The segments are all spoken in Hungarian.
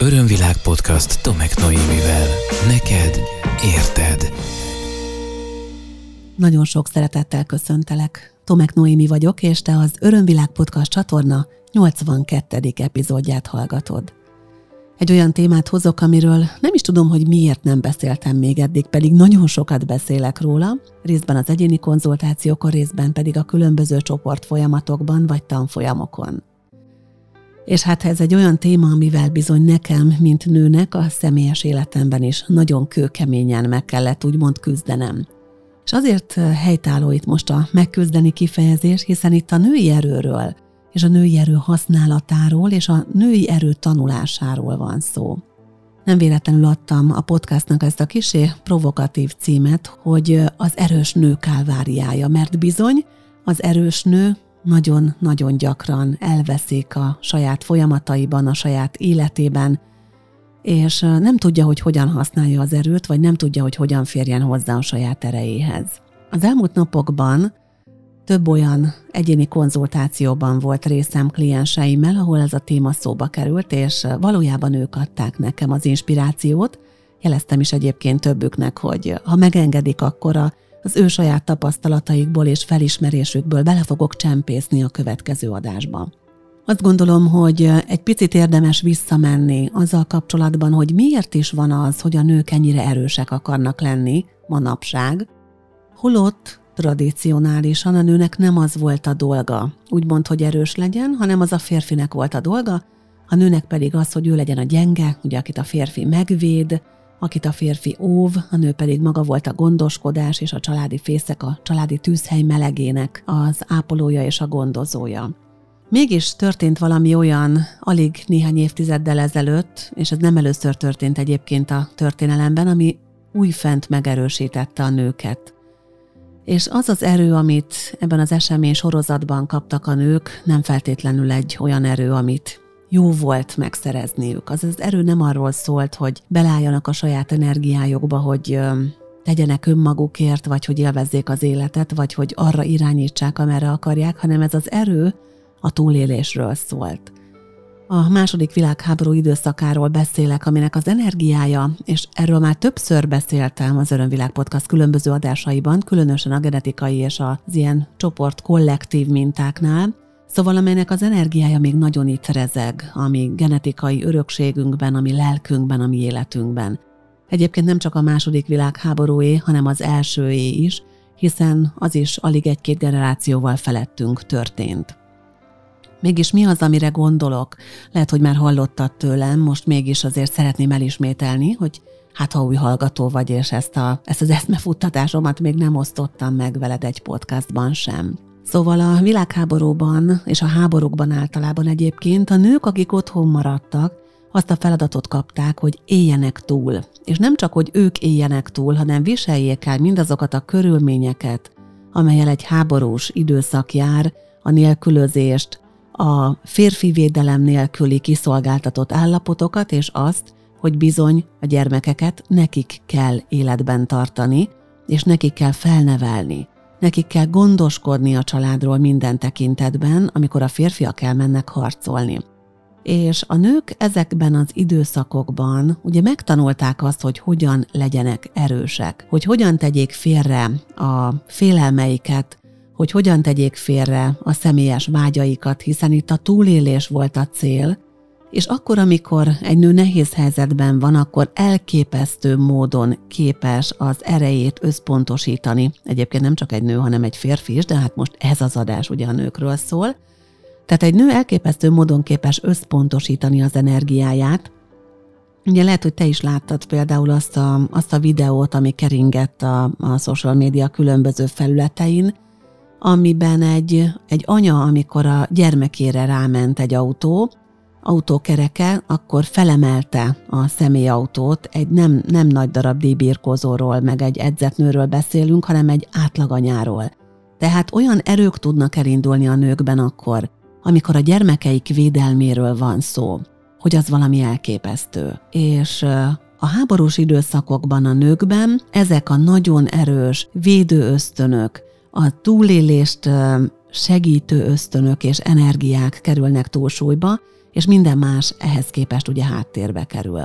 Örömvilág podcast Tomek Noémivel. Neked érted. Nagyon sok szeretettel köszöntelek. Tomek Noémi vagyok, és te az Örömvilág podcast csatorna 82. epizódját hallgatod. Egy olyan témát hozok, amiről nem is tudom, hogy miért nem beszéltem még eddig, pedig nagyon sokat beszélek róla, részben az egyéni konzultációkon, részben pedig a különböző csoport folyamatokban vagy tanfolyamokon. És hát ez egy olyan téma, amivel bizony nekem, mint nőnek a személyes életemben is nagyon kőkeményen meg kellett úgymond küzdenem. És azért helytálló itt most a megküzdeni kifejezés, hiszen itt a női erőről, és a női erő használatáról, és a női erő tanulásáról van szó. Nem véletlenül adtam a podcastnak ezt a kisé provokatív címet, hogy az erős nő kálváriája, mert bizony az erős nő nagyon-nagyon gyakran elveszik a saját folyamataiban, a saját életében, és nem tudja, hogy hogyan használja az erőt, vagy nem tudja, hogy hogyan férjen hozzá a saját erejéhez. Az elmúlt napokban több olyan egyéni konzultációban volt részem klienseimmel, ahol ez a téma szóba került, és valójában ők adták nekem az inspirációt. Jeleztem is egyébként többüknek, hogy ha megengedik, akkor a az ő saját tapasztalataikból és felismerésükből bele fogok csempészni a következő adásba. Azt gondolom, hogy egy picit érdemes visszamenni azzal kapcsolatban, hogy miért is van az, hogy a nők ennyire erősek akarnak lenni manapság, holott tradicionálisan a nőnek nem az volt a dolga, úgymond, hogy erős legyen, hanem az a férfinek volt a dolga, a nőnek pedig az, hogy ő legyen a gyenge, ugye akit a férfi megvéd, akit a férfi óv, a nő pedig maga volt a gondoskodás és a családi fészek, a családi tűzhely melegének az ápolója és a gondozója. Mégis történt valami olyan alig néhány évtizeddel ezelőtt, és ez nem először történt egyébként a történelemben, ami újfent megerősítette a nőket. És az az erő, amit ebben az esemény sorozatban kaptak a nők, nem feltétlenül egy olyan erő, amit jó volt megszerezniük. Az az erő nem arról szólt, hogy belálljanak a saját energiájukba, hogy tegyenek önmagukért, vagy hogy élvezzék az életet, vagy hogy arra irányítsák, amerre akarják, hanem ez az erő a túlélésről szólt. A második világháború időszakáról beszélek, aminek az energiája, és erről már többször beszéltem az Örömvilág Podcast különböző adásaiban, különösen a genetikai és az ilyen csoport kollektív mintáknál, Szóval amelynek az energiája még nagyon itt rezeg, ami genetikai örökségünkben, ami lelkünkben, ami életünkben. Egyébként nem csak a második világháborúé, hanem az elsőé is, hiszen az is alig egy-két generációval felettünk történt. Mégis mi az, amire gondolok? Lehet, hogy már hallottad tőlem, most mégis azért szeretném elismételni, hogy hát ha új hallgató vagy, és ezt, a, ezt az eszmefuttatásomat még nem osztottam meg veled egy podcastban sem. Szóval a világháborúban és a háborúkban általában egyébként a nők, akik otthon maradtak, azt a feladatot kapták, hogy éljenek túl. És nem csak, hogy ők éljenek túl, hanem viseljék el mindazokat a körülményeket, amelyel egy háborús időszak jár, a nélkülözést, a férfi védelem nélküli kiszolgáltatott állapotokat, és azt, hogy bizony a gyermekeket nekik kell életben tartani, és nekik kell felnevelni. Nekik kell gondoskodni a családról minden tekintetben, amikor a férfiak elmennek harcolni. És a nők ezekben az időszakokban ugye megtanulták azt, hogy hogyan legyenek erősek, hogy hogyan tegyék félre a félelmeiket, hogy hogyan tegyék félre a személyes vágyaikat, hiszen itt a túlélés volt a cél, és akkor, amikor egy nő nehéz helyzetben van, akkor elképesztő módon képes az erejét összpontosítani. Egyébként nem csak egy nő, hanem egy férfi is, de hát most ez az adás ugye a nőkről szól. Tehát egy nő elképesztő módon képes összpontosítani az energiáját, Ugye lehet, hogy te is láttad például azt a, azt a videót, ami keringett a, a social média különböző felületein, amiben egy, egy anya, amikor a gyermekére ráment egy autó, autókereke, akkor felemelte a személyautót, egy nem, nem nagy darab díjbírkozóról, meg egy edzetnőről beszélünk, hanem egy átlaganyáról. Tehát olyan erők tudnak elindulni a nőkben akkor, amikor a gyermekeik védelméről van szó, hogy az valami elképesztő. És a háborús időszakokban a nőkben ezek a nagyon erős védő ösztönök, a túlélést segítő ösztönök és energiák kerülnek túlsúlyba, és minden más ehhez képest ugye háttérbe kerül.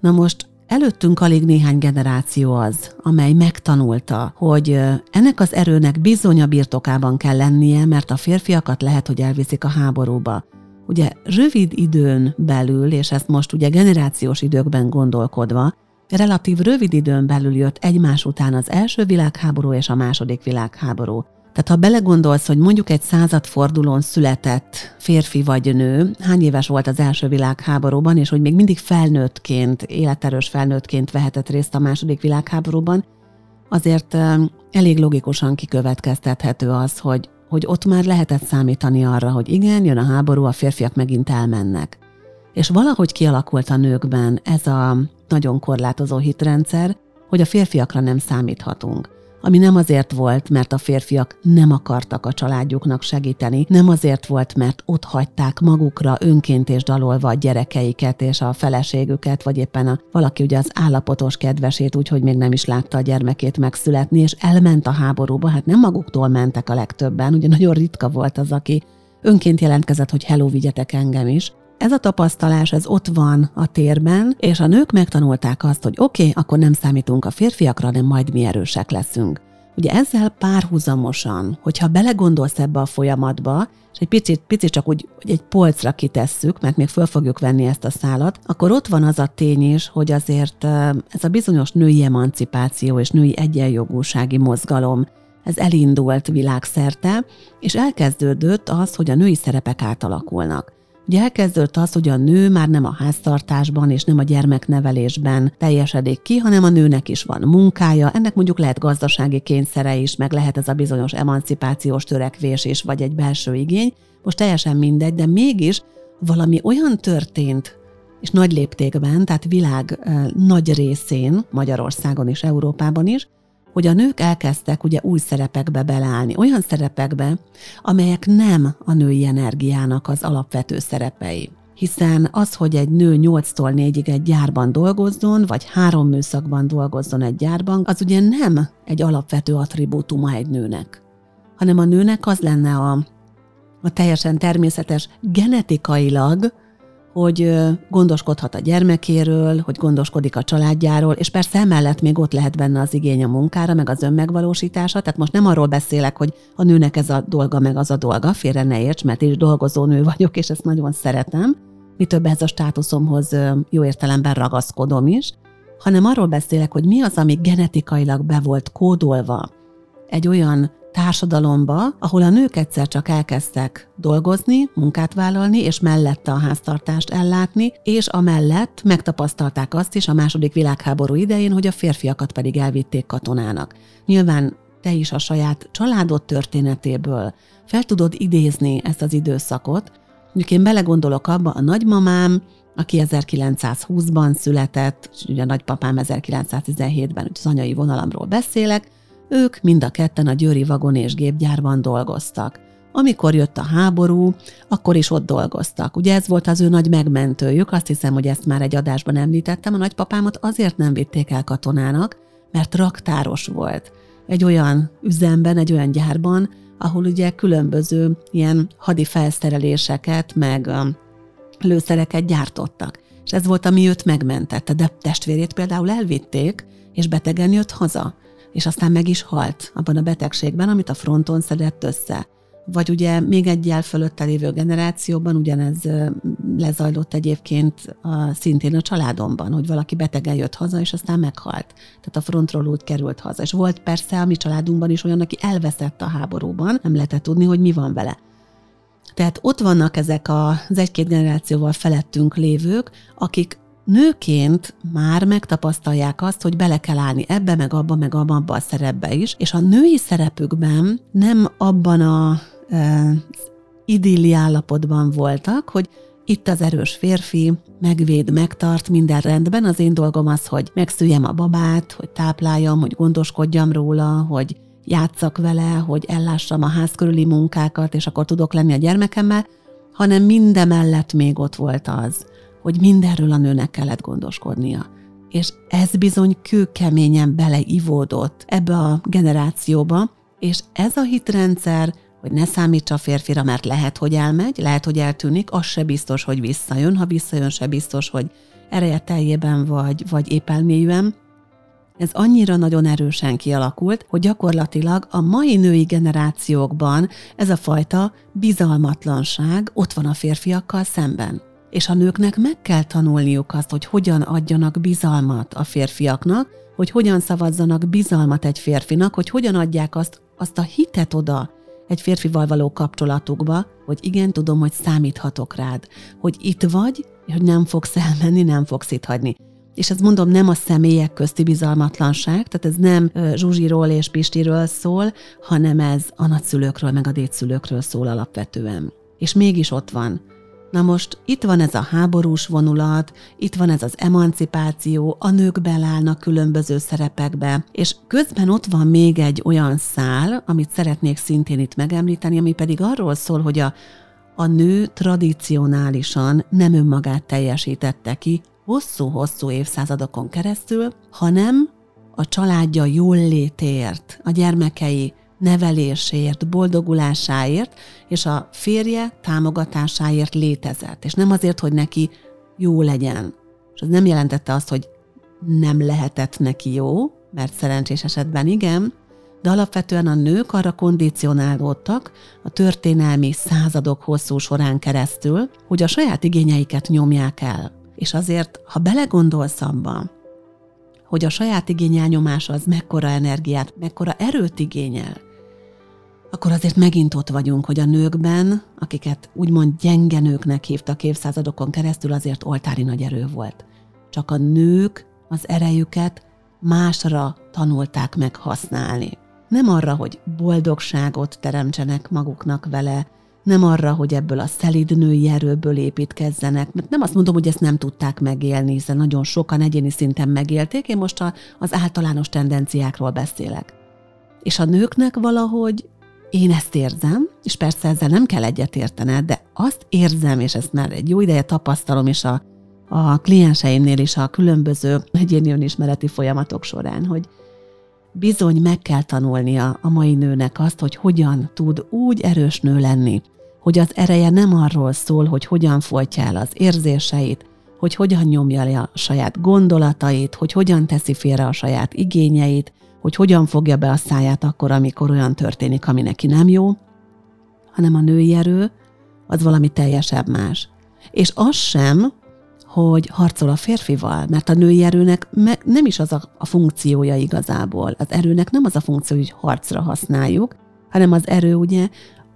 Na most Előttünk alig néhány generáció az, amely megtanulta, hogy ennek az erőnek bizony a birtokában kell lennie, mert a férfiakat lehet, hogy elviszik a háborúba. Ugye rövid időn belül, és ezt most ugye generációs időkben gondolkodva, relatív rövid időn belül jött egymás után az első világháború és a második világháború. Tehát ha belegondolsz, hogy mondjuk egy századfordulón született férfi vagy nő, hány éves volt az első világháborúban, és hogy még mindig felnőttként, életerős felnőttként vehetett részt a második világháborúban, azért elég logikusan kikövetkeztethető az, hogy, hogy ott már lehetett számítani arra, hogy igen, jön a háború, a férfiak megint elmennek. És valahogy kialakult a nőkben ez a nagyon korlátozó hitrendszer, hogy a férfiakra nem számíthatunk ami nem azért volt, mert a férfiak nem akartak a családjuknak segíteni, nem azért volt, mert ott hagyták magukra önként és dalolva a gyerekeiket és a feleségüket, vagy éppen a, valaki ugye az állapotos kedvesét, úgyhogy még nem is látta a gyermekét megszületni, és elment a háborúba, hát nem maguktól mentek a legtöbben, ugye nagyon ritka volt az, aki önként jelentkezett, hogy hello, vigyetek engem is, ez a tapasztalás, ez ott van a térben, és a nők megtanulták azt, hogy oké, okay, akkor nem számítunk a férfiakra, hanem majd mi erősek leszünk. Ugye ezzel párhuzamosan, hogyha belegondolsz ebbe a folyamatba, és egy picit, picit csak úgy hogy egy polcra kitesszük, mert még föl fogjuk venni ezt a szálat, akkor ott van az a tény is, hogy azért ez a bizonyos női emancipáció és női egyenjogúsági mozgalom, ez elindult világszerte, és elkezdődött az, hogy a női szerepek átalakulnak. Ugye elkezdődött az, hogy a nő már nem a háztartásban és nem a gyermeknevelésben teljesedik ki, hanem a nőnek is van munkája, ennek mondjuk lehet gazdasági kényszere is, meg lehet ez a bizonyos emancipációs törekvés is, vagy egy belső igény. Most teljesen mindegy, de mégis valami olyan történt, és nagy léptékben, tehát világ nagy részén, Magyarországon és Európában is, hogy a nők elkezdtek ugye új szerepekbe beleállni, olyan szerepekbe, amelyek nem a női energiának az alapvető szerepei. Hiszen az, hogy egy nő 8-tól 4-ig egy gyárban dolgozzon, vagy három műszakban dolgozzon egy gyárban, az ugye nem egy alapvető attribútuma egy nőnek, hanem a nőnek az lenne a, a teljesen természetes genetikailag hogy gondoskodhat a gyermekéről, hogy gondoskodik a családjáról, és persze emellett még ott lehet benne az igény a munkára, meg az önmegvalósítása. Tehát most nem arról beszélek, hogy a nőnek ez a dolga, meg az a dolga, félre ne érts, mert is dolgozó nő vagyok, és ezt nagyon szeretem. Mi több ez a státuszomhoz jó értelemben ragaszkodom is, hanem arról beszélek, hogy mi az, ami genetikailag be volt kódolva egy olyan társadalomba, ahol a nők egyszer csak elkezdtek dolgozni, munkát vállalni, és mellette a háztartást ellátni, és amellett megtapasztalták azt is a második világháború idején, hogy a férfiakat pedig elvitték katonának. Nyilván te is a saját családod történetéből fel tudod idézni ezt az időszakot. Mondjuk én belegondolok abba, a nagymamám, aki 1920-ban született, és ugye a nagypapám 1917-ben, hogy az anyai vonalamról beszélek, ők mind a ketten a Győri Vagon és Gépgyárban dolgoztak. Amikor jött a háború, akkor is ott dolgoztak. Ugye ez volt az ő nagy megmentőjük, azt hiszem, hogy ezt már egy adásban említettem, a nagypapámot azért nem vitték el katonának, mert raktáros volt. Egy olyan üzemben, egy olyan gyárban, ahol ugye különböző ilyen hadi felszereléseket, meg lőszereket gyártottak. És ez volt, ami őt megmentette, de testvérét például elvitték, és betegen jött haza és aztán meg is halt abban a betegségben, amit a fronton szedett össze. Vagy ugye még egy jel fölötte lévő generációban ugyanez lezajlott egyébként a, szintén a családomban, hogy valaki betegen jött haza, és aztán meghalt. Tehát a frontról úgy került haza. És volt persze a mi családunkban is olyan, aki elveszett a háborúban, nem lehetett tudni, hogy mi van vele. Tehát ott vannak ezek az egy-két generációval felettünk lévők, akik nőként már megtapasztalják azt, hogy bele kell állni ebbe, meg abba, meg abba, abba a szerepbe is, és a női szerepükben nem abban a e, idilli állapotban voltak, hogy itt az erős férfi megvéd, megtart, minden rendben. Az én dolgom az, hogy megszüljem a babát, hogy tápláljam, hogy gondoskodjam róla, hogy játszak vele, hogy ellássam a ház körüli munkákat, és akkor tudok lenni a gyermekemmel, hanem mindemellett még ott volt az, hogy mindenről a nőnek kellett gondoskodnia. És ez bizony kőkeményen beleivódott ebbe a generációba, és ez a hitrendszer hogy ne számítsa a férfira, mert lehet, hogy elmegy, lehet, hogy eltűnik, az se biztos, hogy visszajön, ha visszajön, se biztos, hogy ereje teljében vagy, vagy épp elmélyűen. Ez annyira nagyon erősen kialakult, hogy gyakorlatilag a mai női generációkban ez a fajta bizalmatlanság ott van a férfiakkal szemben. És a nőknek meg kell tanulniuk azt, hogy hogyan adjanak bizalmat a férfiaknak, hogy hogyan szavazzanak bizalmat egy férfinak, hogy hogyan adják azt, azt a hitet oda egy férfival való kapcsolatukba, hogy igen, tudom, hogy számíthatok rád, hogy itt vagy, hogy nem fogsz elmenni, nem fogsz itt hagyni. És ezt mondom, nem a személyek közti bizalmatlanság, tehát ez nem Zsuzsiról és Pistiről szól, hanem ez a nagyszülőkről, meg a dédszülőkről szól alapvetően. És mégis ott van. Na most itt van ez a háborús vonulat, itt van ez az emancipáció, a nők belállnak különböző szerepekbe, és közben ott van még egy olyan szál, amit szeretnék szintén itt megemlíteni, ami pedig arról szól, hogy a, a nő tradicionálisan nem önmagát teljesítette ki hosszú-hosszú évszázadokon keresztül, hanem a családja jól létért, a gyermekei neveléséért, boldogulásáért, és a férje támogatásáért létezett. És nem azért, hogy neki jó legyen. És ez nem jelentette azt, hogy nem lehetett neki jó, mert szerencsés esetben igen, de alapvetően a nők arra kondicionálódtak a történelmi századok hosszú során keresztül, hogy a saját igényeiket nyomják el. És azért, ha belegondolsz abba, hogy a saját igényelnyomás az mekkora energiát, mekkora erőt igényel, akkor azért megint ott vagyunk, hogy a nőkben, akiket úgymond gyenge nőknek hívtak évszázadokon keresztül, azért oltári nagy erő volt. Csak a nők az erejüket másra tanulták meg használni. Nem arra, hogy boldogságot teremtsenek maguknak vele, nem arra, hogy ebből a szelid női erőből építkezzenek, mert nem azt mondom, hogy ezt nem tudták megélni, hiszen nagyon sokan egyéni szinten megélték, én most a, az általános tendenciákról beszélek. És a nőknek valahogy én ezt érzem, és persze ezzel nem kell egyetértened, de azt érzem, és ezt már egy jó ideje tapasztalom is a, a klienseimnél is a különböző egyéni önismereti folyamatok során, hogy bizony meg kell tanulnia a mai nőnek azt, hogy hogyan tud úgy erős nő lenni, hogy az ereje nem arról szól, hogy hogyan folytja el az érzéseit, hogy hogyan nyomja le a saját gondolatait, hogy hogyan teszi félre a saját igényeit, hogy hogyan fogja be a száját akkor, amikor olyan történik, ami neki nem jó, hanem a női erő az valami teljesebb más. És az sem, hogy harcol a férfival, mert a női erőnek nem is az a, a funkciója igazából. Az erőnek nem az a funkció, hogy harcra használjuk, hanem az erő ugye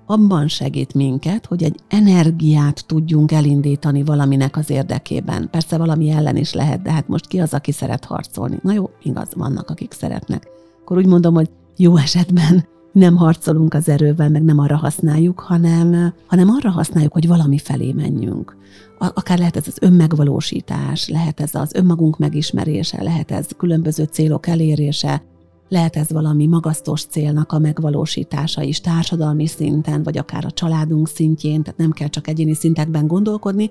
abban segít minket, hogy egy energiát tudjunk elindítani valaminek az érdekében. Persze valami ellen is lehet, de hát most ki az, aki szeret harcolni? Na jó, igaz, vannak, akik szeretnek. Akkor úgy mondom, hogy jó esetben nem harcolunk az erővel, meg nem arra használjuk, hanem, hanem arra használjuk, hogy valami felé menjünk. Akár lehet ez az önmegvalósítás, lehet ez az önmagunk megismerése, lehet ez különböző célok elérése, lehet ez valami magasztos célnak a megvalósítása is társadalmi szinten, vagy akár a családunk szintjén, tehát nem kell csak egyéni szintekben gondolkodni,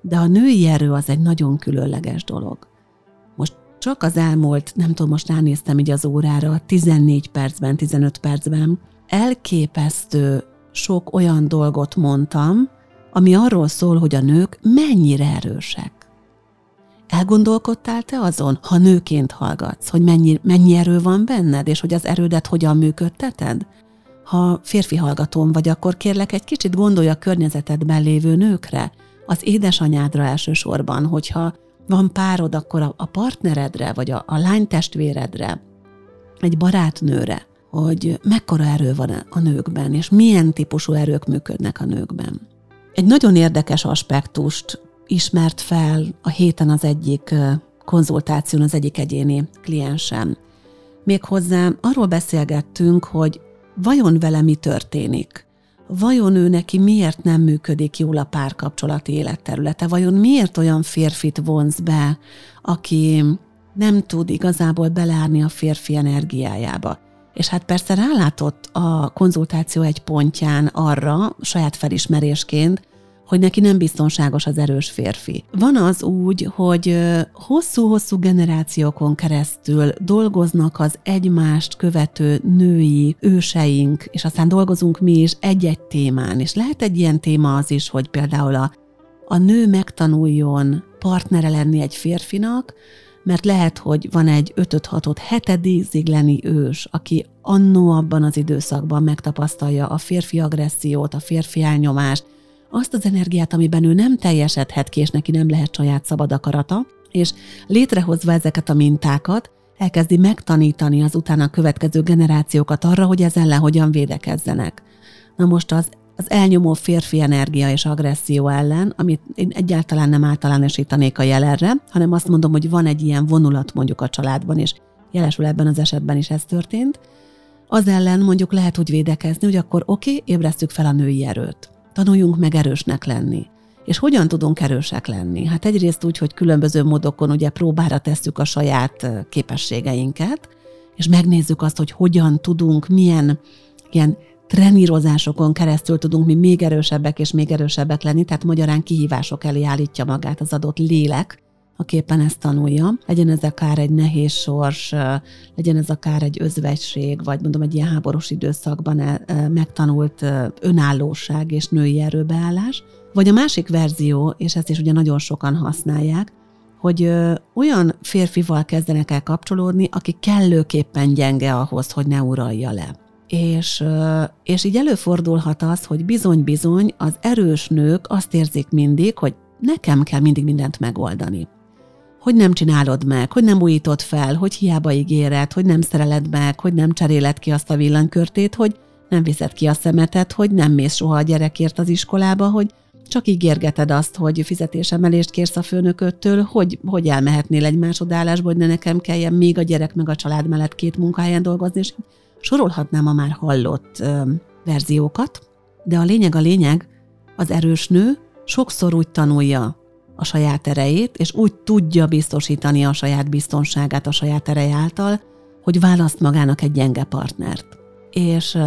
de a női erő az egy nagyon különleges dolog. Most csak az elmúlt, nem tudom, most ránéztem így az órára, 14 percben, 15 percben, elképesztő sok olyan dolgot mondtam, ami arról szól, hogy a nők mennyire erősek. Elgondolkodtál te azon, ha nőként hallgatsz, hogy mennyi, mennyi erő van benned, és hogy az erődet hogyan működteted? Ha férfi hallgatón vagy, akkor kérlek egy kicsit gondolj a környezetedben lévő nőkre, az édesanyádra elsősorban, hogyha van párod, akkor a, a partneredre, vagy a, a lánytestvéredre, egy barátnőre, hogy mekkora erő van a nőkben, és milyen típusú erők működnek a nőkben. Egy nagyon érdekes aspektust ismert fel a héten az egyik konzultáción az egyik egyéni kliensem. Méghozzá arról beszélgettünk, hogy vajon vele mi történik, vajon ő neki miért nem működik jól a párkapcsolati életterülete, vajon miért olyan férfit vonz be, aki nem tud igazából beleárni a férfi energiájába. És hát persze rálátott a konzultáció egy pontján arra, saját felismerésként, hogy neki nem biztonságos az erős férfi. Van az úgy, hogy hosszú-hosszú generációkon keresztül dolgoznak az egymást követő női őseink, és aztán dolgozunk mi is egy-egy témán, és lehet egy ilyen téma az is, hogy például a, a nő megtanuljon partnere lenni egy férfinak, mert lehet, hogy van egy 5-6-ot hetedik zigleni ős, aki annó abban az időszakban megtapasztalja a férfi agressziót, a férfi elnyomást, azt az energiát, amiben ő nem teljesedhet ki, és neki nem lehet saját szabad akarata, és létrehozva ezeket a mintákat, elkezdi megtanítani az utána következő generációkat arra, hogy ez ellen hogyan védekezzenek. Na most az, az elnyomó férfi energia és agresszió ellen, amit én egyáltalán nem általánosítanék a jelenre, hanem azt mondom, hogy van egy ilyen vonulat mondjuk a családban, és jelesül ebben az esetben is ez történt, az ellen mondjuk lehet úgy védekezni, hogy akkor oké, okay, ébresztük fel a női erőt. Tanuljunk meg erősnek lenni. És hogyan tudunk erősek lenni? Hát egyrészt úgy, hogy különböző módokon ugye próbára tesszük a saját képességeinket, és megnézzük azt, hogy hogyan tudunk, milyen ilyen trenírozásokon keresztül tudunk mi még erősebbek és még erősebbek lenni, tehát magyarán kihívások elé állítja magát az adott lélek, aki éppen ezt tanulja. Legyen ez akár egy nehéz sors, legyen ez akár egy özvegység, vagy mondom egy ilyen háborús időszakban megtanult önállóság és női erőbeállás. Vagy a másik verzió, és ezt is ugye nagyon sokan használják, hogy olyan férfival kezdenek el kapcsolódni, aki kellőképpen gyenge ahhoz, hogy ne uralja le. És, és így előfordulhat az, hogy bizony-bizony az erős nők azt érzik mindig, hogy nekem kell mindig mindent megoldani hogy nem csinálod meg, hogy nem újítod fel, hogy hiába ígéred, hogy nem szereled meg, hogy nem cseréled ki azt a villanykörtét, hogy nem viszed ki a szemetet, hogy nem mész soha a gyerekért az iskolába, hogy csak ígérgeted azt, hogy fizetésemelést kérsz a főnököttől, hogy, hogy elmehetnél egy másodállásba, hogy ne nekem kelljen még a gyerek meg a család mellett két munkahelyen dolgozni, és sorolhatnám a már hallott ö, verziókat, de a lényeg a lényeg, az erős nő sokszor úgy tanulja a saját erejét, és úgy tudja biztosítani a saját biztonságát a saját erej által, hogy választ magának egy gyenge partnert. És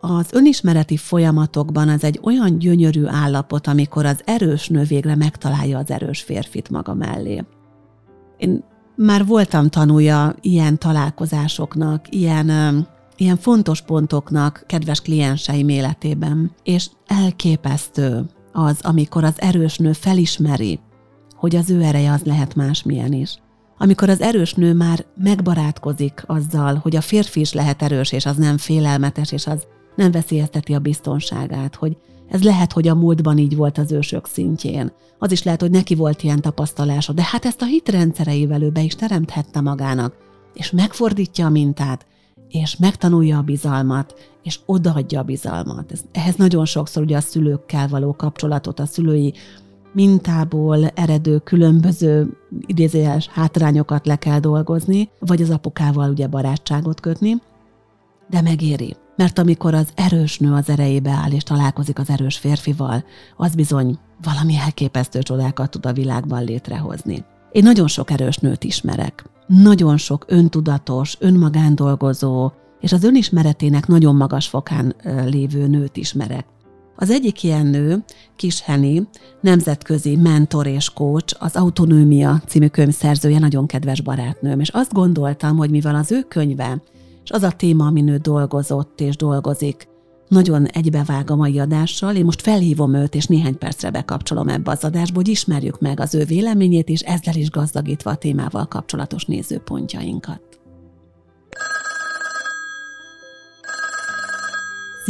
az önismereti folyamatokban az egy olyan gyönyörű állapot, amikor az erős nő végre megtalálja az erős férfit maga mellé. Én már voltam tanulja ilyen találkozásoknak, ilyen, ilyen fontos pontoknak kedves klienseim életében, és elképesztő az, amikor az erős nő felismeri, hogy az ő ereje az lehet másmilyen is. Amikor az erős nő már megbarátkozik azzal, hogy a férfi is lehet erős, és az nem félelmetes, és az nem veszélyezteti a biztonságát, hogy ez lehet, hogy a múltban így volt az ősök szintjén. Az is lehet, hogy neki volt ilyen tapasztalása, de hát ezt a hitrendszereivel ő be is teremthette magának, és megfordítja a mintát, és megtanulja a bizalmat, és odaadja a bizalmat. Ez, ehhez nagyon sokszor ugye a szülőkkel való kapcsolatot, a szülői mintából eredő különböző idézőjeles hátrányokat le kell dolgozni, vagy az apukával ugye barátságot kötni, de megéri. Mert amikor az erős nő az erejébe áll és találkozik az erős férfival, az bizony valami elképesztő csodákat tud a világban létrehozni. Én nagyon sok erős nőt ismerek. Nagyon sok öntudatos, önmagán dolgozó, és az önismeretének nagyon magas fokán lévő nőt ismerek. Az egyik ilyen nő, Kis Henny, nemzetközi mentor és coach, az Autonómia című könyv szerzője, nagyon kedves barátnőm, és azt gondoltam, hogy mivel az ő könyve, és az a téma, amin ő dolgozott és dolgozik, nagyon egybevág a mai adással, én most felhívom őt, és néhány percre bekapcsolom ebbe az adásba, hogy ismerjük meg az ő véleményét, és ezzel is gazdagítva a témával kapcsolatos nézőpontjainkat.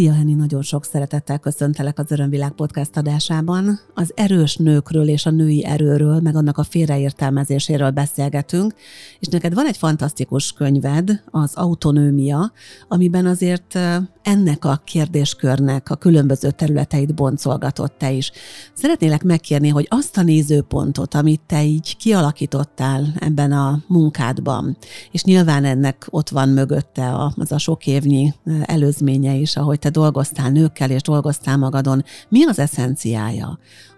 Szia, Henni, nagyon sok szeretettel köszöntelek az Örömvilág podcast adásában. Az erős nőkről és a női erőről, meg annak a félreértelmezéséről beszélgetünk, és neked van egy fantasztikus könyved, az Autonómia, amiben azért ennek a kérdéskörnek a különböző területeit boncolgatott te is. Szeretnélek megkérni, hogy azt a nézőpontot, amit te így kialakítottál ebben a munkádban, és nyilván ennek ott van mögötte az a sok évnyi előzménye is, ahogy te dolgoztál nőkkel és dolgoztál magadon, mi az eszenciája?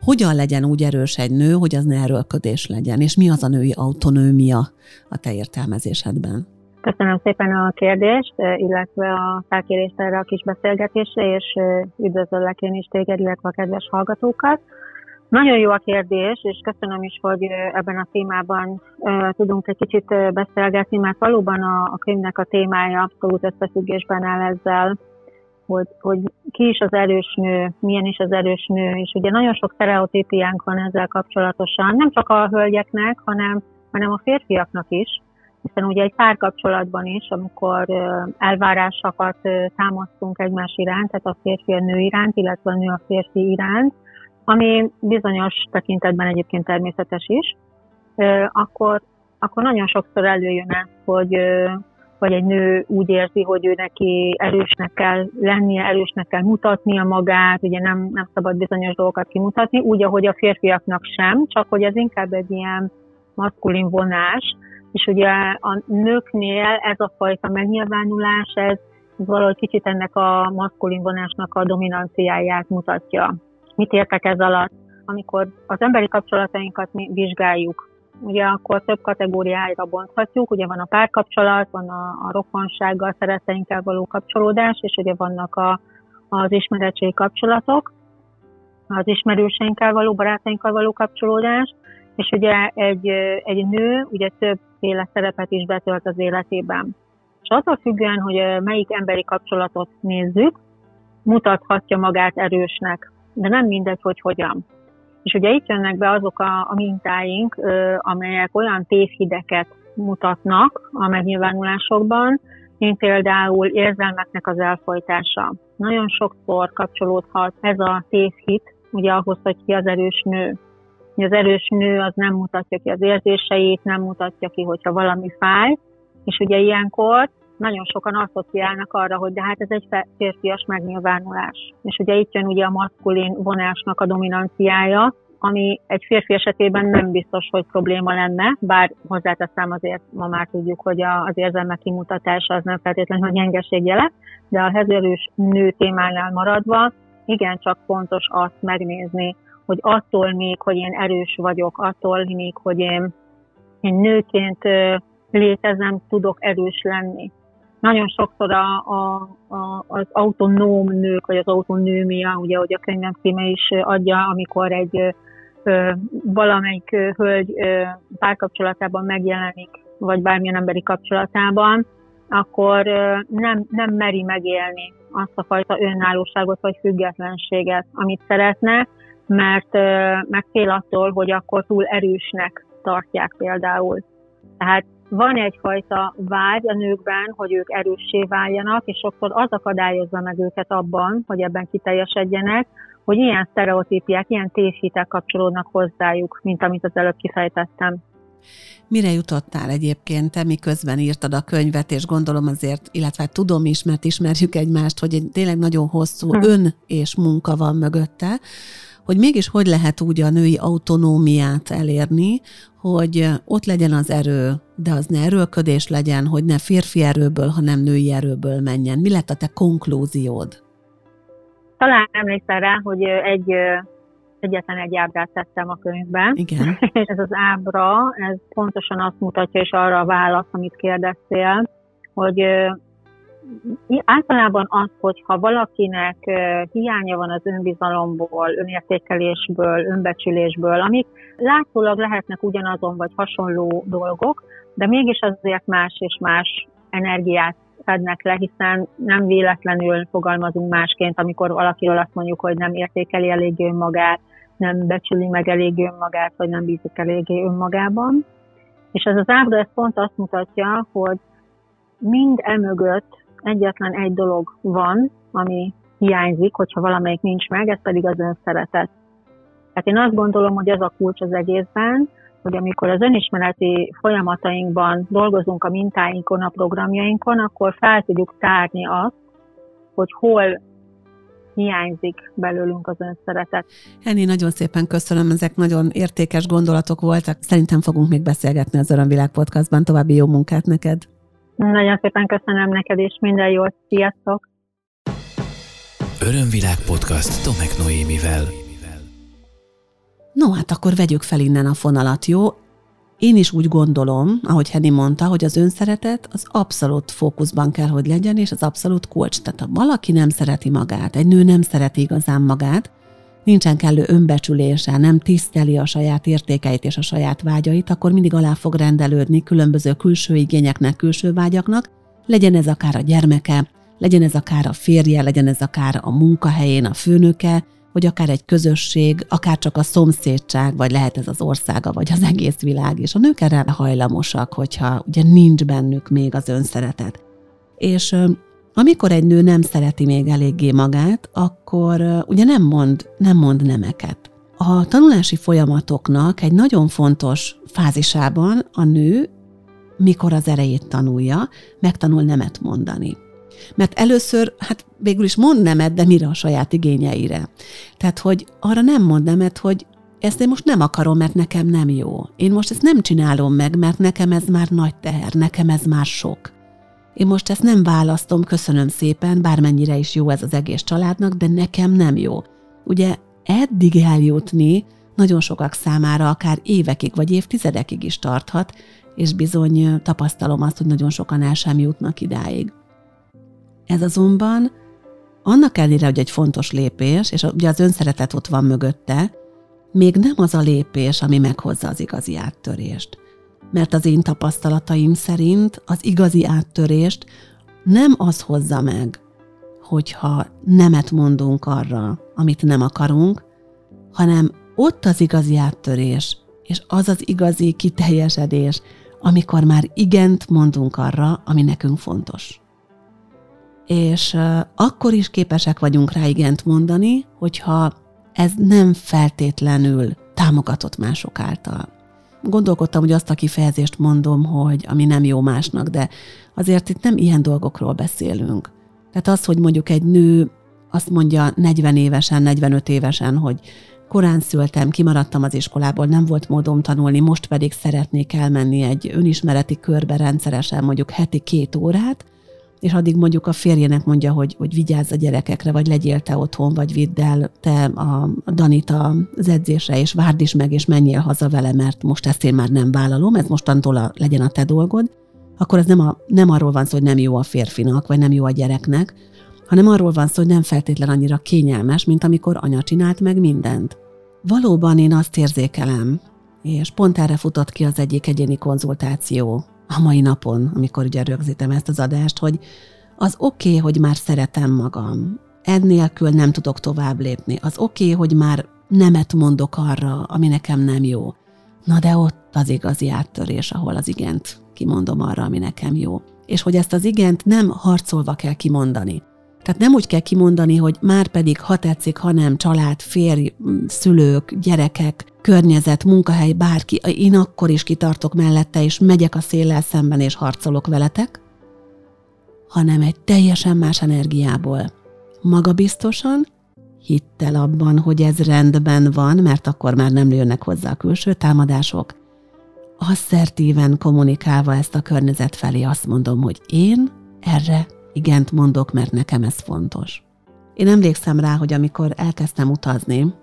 Hogyan legyen úgy erős egy nő, hogy az ne erőlködés legyen, és mi az a női autonómia a te értelmezésedben? Köszönöm szépen a kérdést, illetve a felkérést erre a kis beszélgetésre, és üdvözöllek én is téged, illetve a kedves hallgatókat. Nagyon jó a kérdés, és köszönöm is, hogy ebben a témában tudunk egy kicsit beszélgetni, mert valóban a, a könyvnek a témája abszolút összefüggésben áll ezzel, hogy, hogy ki is az erős nő, milyen is az erős nő, és ugye nagyon sok stereotípiánk van ezzel kapcsolatosan, nem csak a hölgyeknek, hanem, hanem a férfiaknak is, hiszen ugye egy párkapcsolatban is, amikor elvárásokat támasztunk egymás iránt, tehát a férfi a nő iránt, illetve a nő a férfi iránt, ami bizonyos tekintetben egyébként természetes is, akkor, akkor nagyon sokszor előjön ez, hogy, vagy egy nő úgy érzi, hogy ő neki erősnek kell lennie, erősnek kell mutatnia magát, ugye nem, nem szabad bizonyos dolgokat kimutatni, úgy, ahogy a férfiaknak sem, csak hogy ez inkább egy ilyen maszkulin vonás, és ugye a nőknél ez a fajta megnyilvánulás, ez valahogy kicsit ennek a maszkulin vonásnak a dominanciáját mutatja. Mit értek ez alatt? Amikor az emberi kapcsolatainkat mi vizsgáljuk, ugye akkor több kategóriára bonthatjuk, ugye van a párkapcsolat, van a, a rokonsággal, szereteinkkel való kapcsolódás, és ugye vannak a, az ismeretségi kapcsolatok, az ismerőseinkkel való, barátainkkal való kapcsolódás, és ugye egy, egy nő ugye többféle szerepet is betölt az életében. És attól függően, hogy melyik emberi kapcsolatot nézzük, mutathatja magát erősnek, de nem mindegy, hogy hogyan. És ugye itt jönnek be azok a, a mintáink, amelyek olyan tévhideket mutatnak a megnyilvánulásokban, mint például érzelmeknek az elfolytása. Nagyon sokszor kapcsolódhat ez a tévhit, ugye ahhoz, hogy ki az erős nő. Az erős nő az nem mutatja ki az érzéseit, nem mutatja ki, hogyha valami fáj, és ugye ilyenkor nagyon sokan asszociálnak arra, hogy de hát ez egy férfias megnyilvánulás. És ugye itt jön ugye a maszkulin vonásnak a dominanciája, ami egy férfi esetében nem biztos, hogy probléma lenne, bár hozzáteszem azért ma már tudjuk, hogy az érzelmek kimutatása az nem feltétlenül a gyengeség jele, de a hezerős nő témánál maradva igencsak fontos azt megnézni, hogy attól még, hogy én erős vagyok, attól még, hogy én, én nőként létezem, tudok erős lenni. Nagyon sokszor a, a, a, az autonóm nők, vagy az autonómia, ugye, hogy a könyvem címe is adja, amikor egy ö, valamelyik ö, hölgy ö, párkapcsolatában megjelenik, vagy bármilyen emberi kapcsolatában, akkor ö, nem, nem meri megélni azt a fajta önállóságot vagy függetlenséget, amit szeretne, mert, mert fél attól, hogy akkor túl erősnek tartják például. Tehát van egyfajta vágy a nőkben, hogy ők erőssé váljanak, és sokszor az akadályozza meg őket abban, hogy ebben kiteljesedjenek, hogy ilyen sztereotípiák, ilyen tévhitek kapcsolódnak hozzájuk, mint amit az előbb kifejtettem. Mire jutottál egyébként, te miközben írtad a könyvet, és gondolom azért, illetve tudom is, mert ismerjük egymást, hogy egy tényleg nagyon hosszú hm. ön és munka van mögötte, hogy mégis hogy lehet úgy a női autonómiát elérni, hogy ott legyen az erő, de az ne erőlködés legyen, hogy ne férfi erőből, hanem női erőből menjen. Mi lett a te konklúziód? Talán emlékszel rá, hogy egy egyetlen egy ábrát tettem a könyvben. Igen. És ez az ábra, ez pontosan azt mutatja, és arra a válasz, amit kérdeztél, hogy általában az, hogyha valakinek hiánya van az önbizalomból, önértékelésből, önbecsülésből, amik látszólag lehetnek ugyanazon vagy hasonló dolgok, de mégis azért más és más energiát fednek le, hiszen nem véletlenül fogalmazunk másként, amikor valakiről azt mondjuk, hogy nem értékeli elég önmagát, nem becsüli meg elég önmagát, vagy nem bízik eléggé önmagában. És ez az ábra ez pont azt mutatja, hogy mind emögött egyetlen egy dolog van, ami hiányzik, hogyha valamelyik nincs meg, ez pedig az önszeretet. Hát én azt gondolom, hogy ez a kulcs az egészben, hogy amikor az önismereti folyamatainkban dolgozunk a mintáinkon, a programjainkon, akkor fel tudjuk tárni azt, hogy hol hiányzik belőlünk az önszeretet. Henni, nagyon szépen köszönöm, ezek nagyon értékes gondolatok voltak. Szerintem fogunk még beszélgetni az Örömvilág podcastban. További jó munkát neked! Nagyon szépen köszönöm neked, és minden jót. Sziasztok! Örömvilág podcast Tomek Noémivel. No, hát akkor vegyük fel innen a fonalat, jó? Én is úgy gondolom, ahogy Henny mondta, hogy az önszeretet az abszolút fókuszban kell, hogy legyen, és az abszolút kulcs. Tehát ha valaki nem szereti magát, egy nő nem szereti igazán magát, nincsen kellő önbecsülése, nem tiszteli a saját értékeit és a saját vágyait, akkor mindig alá fog rendelődni különböző külső igényeknek, külső vágyaknak, legyen ez akár a gyermeke, legyen ez akár a férje, legyen ez akár a munkahelyén a főnöke, vagy akár egy közösség, akár csak a szomszédság, vagy lehet ez az országa, vagy az egész világ, és a nők erre hajlamosak, hogyha ugye nincs bennük még az önszeretet. És amikor egy nő nem szereti még eléggé magát, akkor ugye nem mond, nem mond nemeket. A tanulási folyamatoknak egy nagyon fontos fázisában a nő, mikor az erejét tanulja, megtanul nemet mondani. Mert először, hát végül is mond nemet, de mire a saját igényeire. Tehát, hogy arra nem mond nemet, hogy ezt én most nem akarom, mert nekem nem jó. Én most ezt nem csinálom meg, mert nekem ez már nagy teher, nekem ez már sok. Én most ezt nem választom, köszönöm szépen, bármennyire is jó ez az egész családnak, de nekem nem jó. Ugye eddig eljutni nagyon sokak számára akár évekig vagy évtizedekig is tarthat, és bizony tapasztalom azt, hogy nagyon sokan el sem jutnak idáig. Ez azonban annak ellenére, hogy egy fontos lépés, és ugye az önszeretet ott van mögötte, még nem az a lépés, ami meghozza az igazi áttörést. Mert az én tapasztalataim szerint az igazi áttörést nem az hozza meg, hogyha nemet mondunk arra, amit nem akarunk, hanem ott az igazi áttörés, és az az igazi kiteljesedés, amikor már igent mondunk arra, ami nekünk fontos és akkor is képesek vagyunk rá igent mondani, hogyha ez nem feltétlenül támogatott mások által. Gondolkodtam, hogy azt a kifejezést mondom, hogy ami nem jó másnak, de azért itt nem ilyen dolgokról beszélünk. Tehát az, hogy mondjuk egy nő azt mondja 40 évesen, 45 évesen, hogy korán szültem, kimaradtam az iskolából, nem volt módom tanulni, most pedig szeretnék elmenni egy önismereti körbe rendszeresen, mondjuk heti két órát, és addig mondjuk a férjének mondja, hogy, hogy vigyázz a gyerekekre, vagy legyél te otthon, vagy vidd el te a, Danit az edzésre, és várd is meg, és menjél haza vele, mert most ezt én már nem vállalom, ez mostantól a, legyen a te dolgod, akkor ez nem, a, nem arról van szó, hogy nem jó a férfinak, vagy nem jó a gyereknek, hanem arról van szó, hogy nem feltétlen annyira kényelmes, mint amikor anya csinált meg mindent. Valóban én azt érzékelem, és pont erre futott ki az egyik egyéni konzultáció, a mai napon, amikor ugye rögzítem ezt az adást, hogy az oké, okay, hogy már szeretem magam, ennélkül nem tudok tovább lépni. Az oké, okay, hogy már nemet mondok arra, ami nekem nem jó. Na de ott az igazi áttörés, ahol az igent kimondom arra, ami nekem jó. És hogy ezt az igent nem harcolva kell kimondani. Tehát nem úgy kell kimondani, hogy már pedig ha tetszik, ha család, férj, szülők, gyerekek, környezet, munkahely, bárki, én akkor is kitartok mellette, és megyek a széllel szemben, és harcolok veletek, hanem egy teljesen más energiából. Magabiztosan, hittel abban, hogy ez rendben van, mert akkor már nem jönnek hozzá a külső támadások, asszertíven kommunikálva ezt a környezet felé azt mondom, hogy én erre igent mondok, mert nekem ez fontos. Én emlékszem rá, hogy amikor elkezdtem utazni,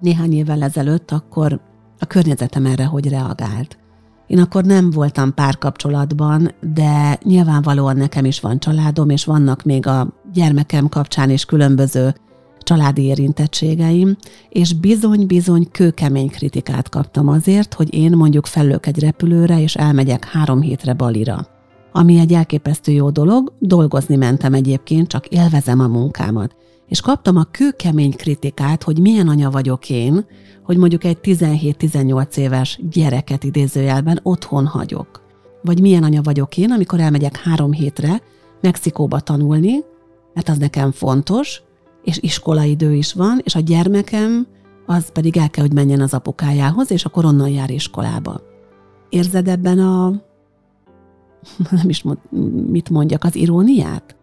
néhány évvel ezelőtt, akkor a környezetem erre hogy reagált. Én akkor nem voltam párkapcsolatban, de nyilvánvalóan nekem is van családom, és vannak még a gyermekem kapcsán is különböző családi érintettségeim, és bizony-bizony kőkemény kritikát kaptam azért, hogy én mondjuk fellök egy repülőre, és elmegyek három hétre Balira ami egy elképesztő jó dolog, dolgozni mentem egyébként, csak élvezem a munkámat. És kaptam a kőkemény kritikát, hogy milyen anya vagyok én, hogy mondjuk egy 17-18 éves gyereket idézőjelben otthon hagyok. Vagy milyen anya vagyok én, amikor elmegyek három hétre Mexikóba tanulni, mert az nekem fontos, és iskolaidő is van, és a gyermekem az pedig el kell, hogy menjen az apukájához, és akkor onnan jár iskolába. Érzed ebben a nem is mit mondjak, az iróniát?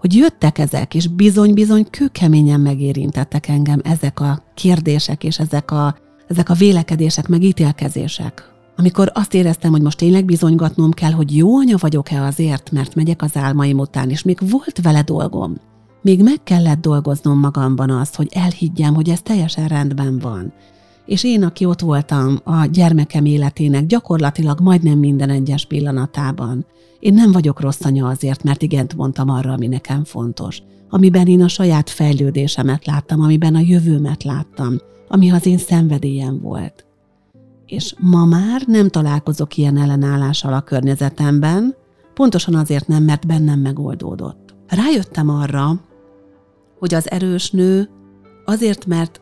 Hogy jöttek ezek, és bizony-bizony kőkeményen megérintettek engem ezek a kérdések, és ezek a, ezek a vélekedések, meg ítélkezések. Amikor azt éreztem, hogy most tényleg bizonygatnom kell, hogy jó anya vagyok-e azért, mert megyek az álmaim után, és még volt vele dolgom. Még meg kellett dolgoznom magamban azt, hogy elhiggyem, hogy ez teljesen rendben van és én, aki ott voltam a gyermekem életének gyakorlatilag majdnem minden egyes pillanatában, én nem vagyok rossz anya azért, mert igent mondtam arra, ami nekem fontos. amiben én a saját fejlődésemet láttam, amiben a jövőmet láttam, ami az én szenvedélyem volt. És ma már nem találkozok ilyen ellenállással a környezetemben, pontosan azért nem, mert bennem megoldódott. Rájöttem arra, hogy az erős nő azért, mert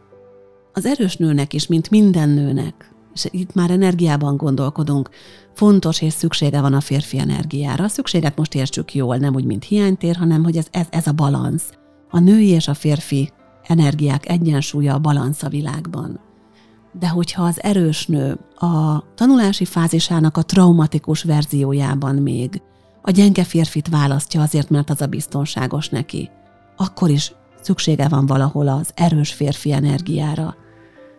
az erős nőnek is, mint minden nőnek, és itt már energiában gondolkodunk, fontos és szüksége van a férfi energiára. A szükséget most értsük jól, nem úgy, mint hiánytér, hanem hogy ez, ez, ez a balansz. A női és a férfi energiák egyensúlya a balansz a világban. De hogyha az erős nő a tanulási fázisának a traumatikus verziójában még a gyenge férfit választja azért, mert az a biztonságos neki, akkor is szüksége van valahol az erős férfi energiára.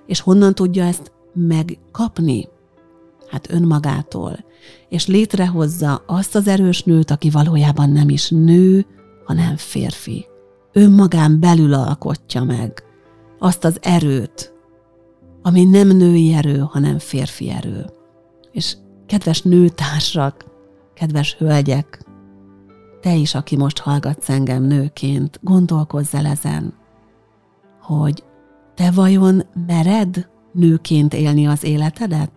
És honnan tudja ezt megkapni? Hát önmagától. És létrehozza azt az erős nőt, aki valójában nem is nő, hanem férfi. Önmagán belül alkotja meg azt az erőt, ami nem női erő, hanem férfi erő. És kedves nőtársak, kedves hölgyek, te is, aki most hallgatsz engem nőként, gondolkozz el ezen, hogy te vajon mered nőként élni az életedet?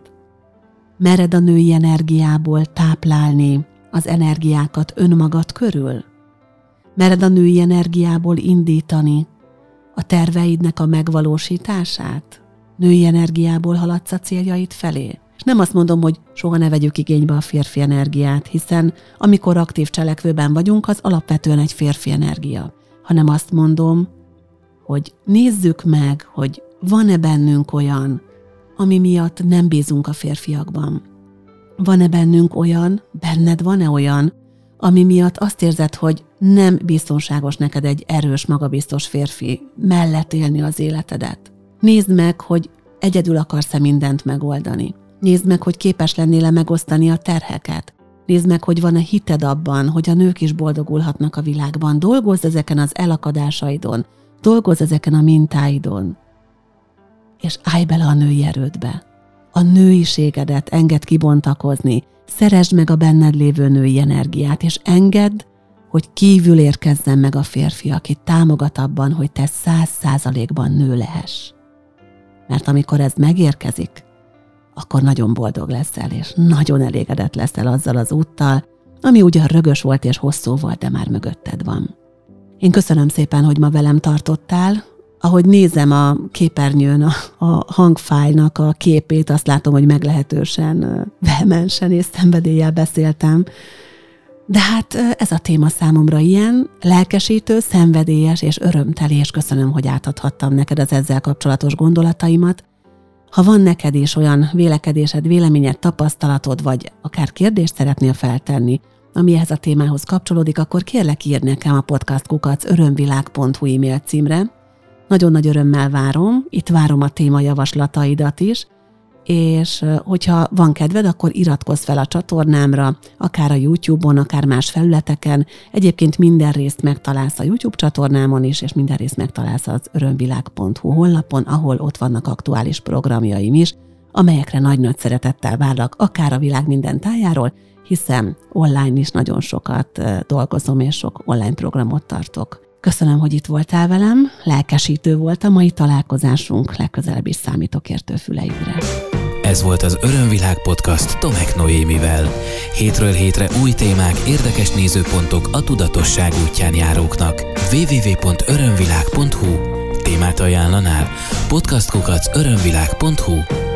Mered a női energiából táplálni az energiákat önmagad körül? Mered a női energiából indítani a terveidnek a megvalósítását? Női energiából haladsz a céljaid felé? És nem azt mondom, hogy soha ne vegyük igénybe a férfi energiát, hiszen amikor aktív cselekvőben vagyunk, az alapvetően egy férfi energia. Hanem azt mondom, hogy nézzük meg, hogy van-e bennünk olyan, ami miatt nem bízunk a férfiakban. Van-e bennünk olyan, benned van-e olyan, ami miatt azt érzed, hogy nem biztonságos neked egy erős, magabiztos férfi mellett élni az életedet. Nézd meg, hogy egyedül akarsz-e mindent megoldani. Nézd meg, hogy képes lennél-e megosztani a terheket. Nézd meg, hogy van-e hited abban, hogy a nők is boldogulhatnak a világban. Dolgozz ezeken az elakadásaidon, dolgozz ezeken a mintáidon, és állj bele a női erődbe. A nőiségedet enged kibontakozni, szeresd meg a benned lévő női energiát, és engedd, hogy kívül érkezzen meg a férfi, aki támogat abban, hogy te száz százalékban nő lehess. Mert amikor ez megérkezik, akkor nagyon boldog leszel, és nagyon elégedett leszel azzal az úttal, ami ugyan rögös volt és hosszú volt, de már mögötted van. Én köszönöm szépen, hogy ma velem tartottál. Ahogy nézem a képernyőn a, a hangfájlnak a képét, azt látom, hogy meglehetősen vehemensen és szenvedéllyel beszéltem. De hát ez a téma számomra ilyen, lelkesítő, szenvedélyes és örömteli, és köszönöm, hogy átadhattam neked az ezzel kapcsolatos gondolataimat. Ha van neked is olyan vélekedésed, véleményed, tapasztalatod, vagy akár kérdést szeretnél feltenni, ami ehhez a témához kapcsolódik, akkor kérlek írd nekem a podcastkukac örömvilág.hu e-mail címre. Nagyon nagy örömmel várom, itt várom a téma javaslataidat is, és hogyha van kedved, akkor iratkozz fel a csatornámra, akár a YouTube-on, akár más felületeken. Egyébként minden részt megtalálsz a YouTube csatornámon is, és minden részt megtalálsz az örömvilág.hu honlapon, ahol ott vannak aktuális programjaim is, amelyekre nagy-nagy szeretettel várlak, akár a világ minden tájáról, hiszen online is nagyon sokat dolgozom, és sok online programot tartok. Köszönöm, hogy itt voltál velem, lelkesítő volt a mai találkozásunk, legközelebb is számítok értő füleidre. Ez volt az Örömvilág podcast Tomek Noémivel. Hétről hétre új témák, érdekes nézőpontok a tudatosság útján járóknak. www.örömvilág.hu Témát ajánlanál? podcastkukac örömvilág.hu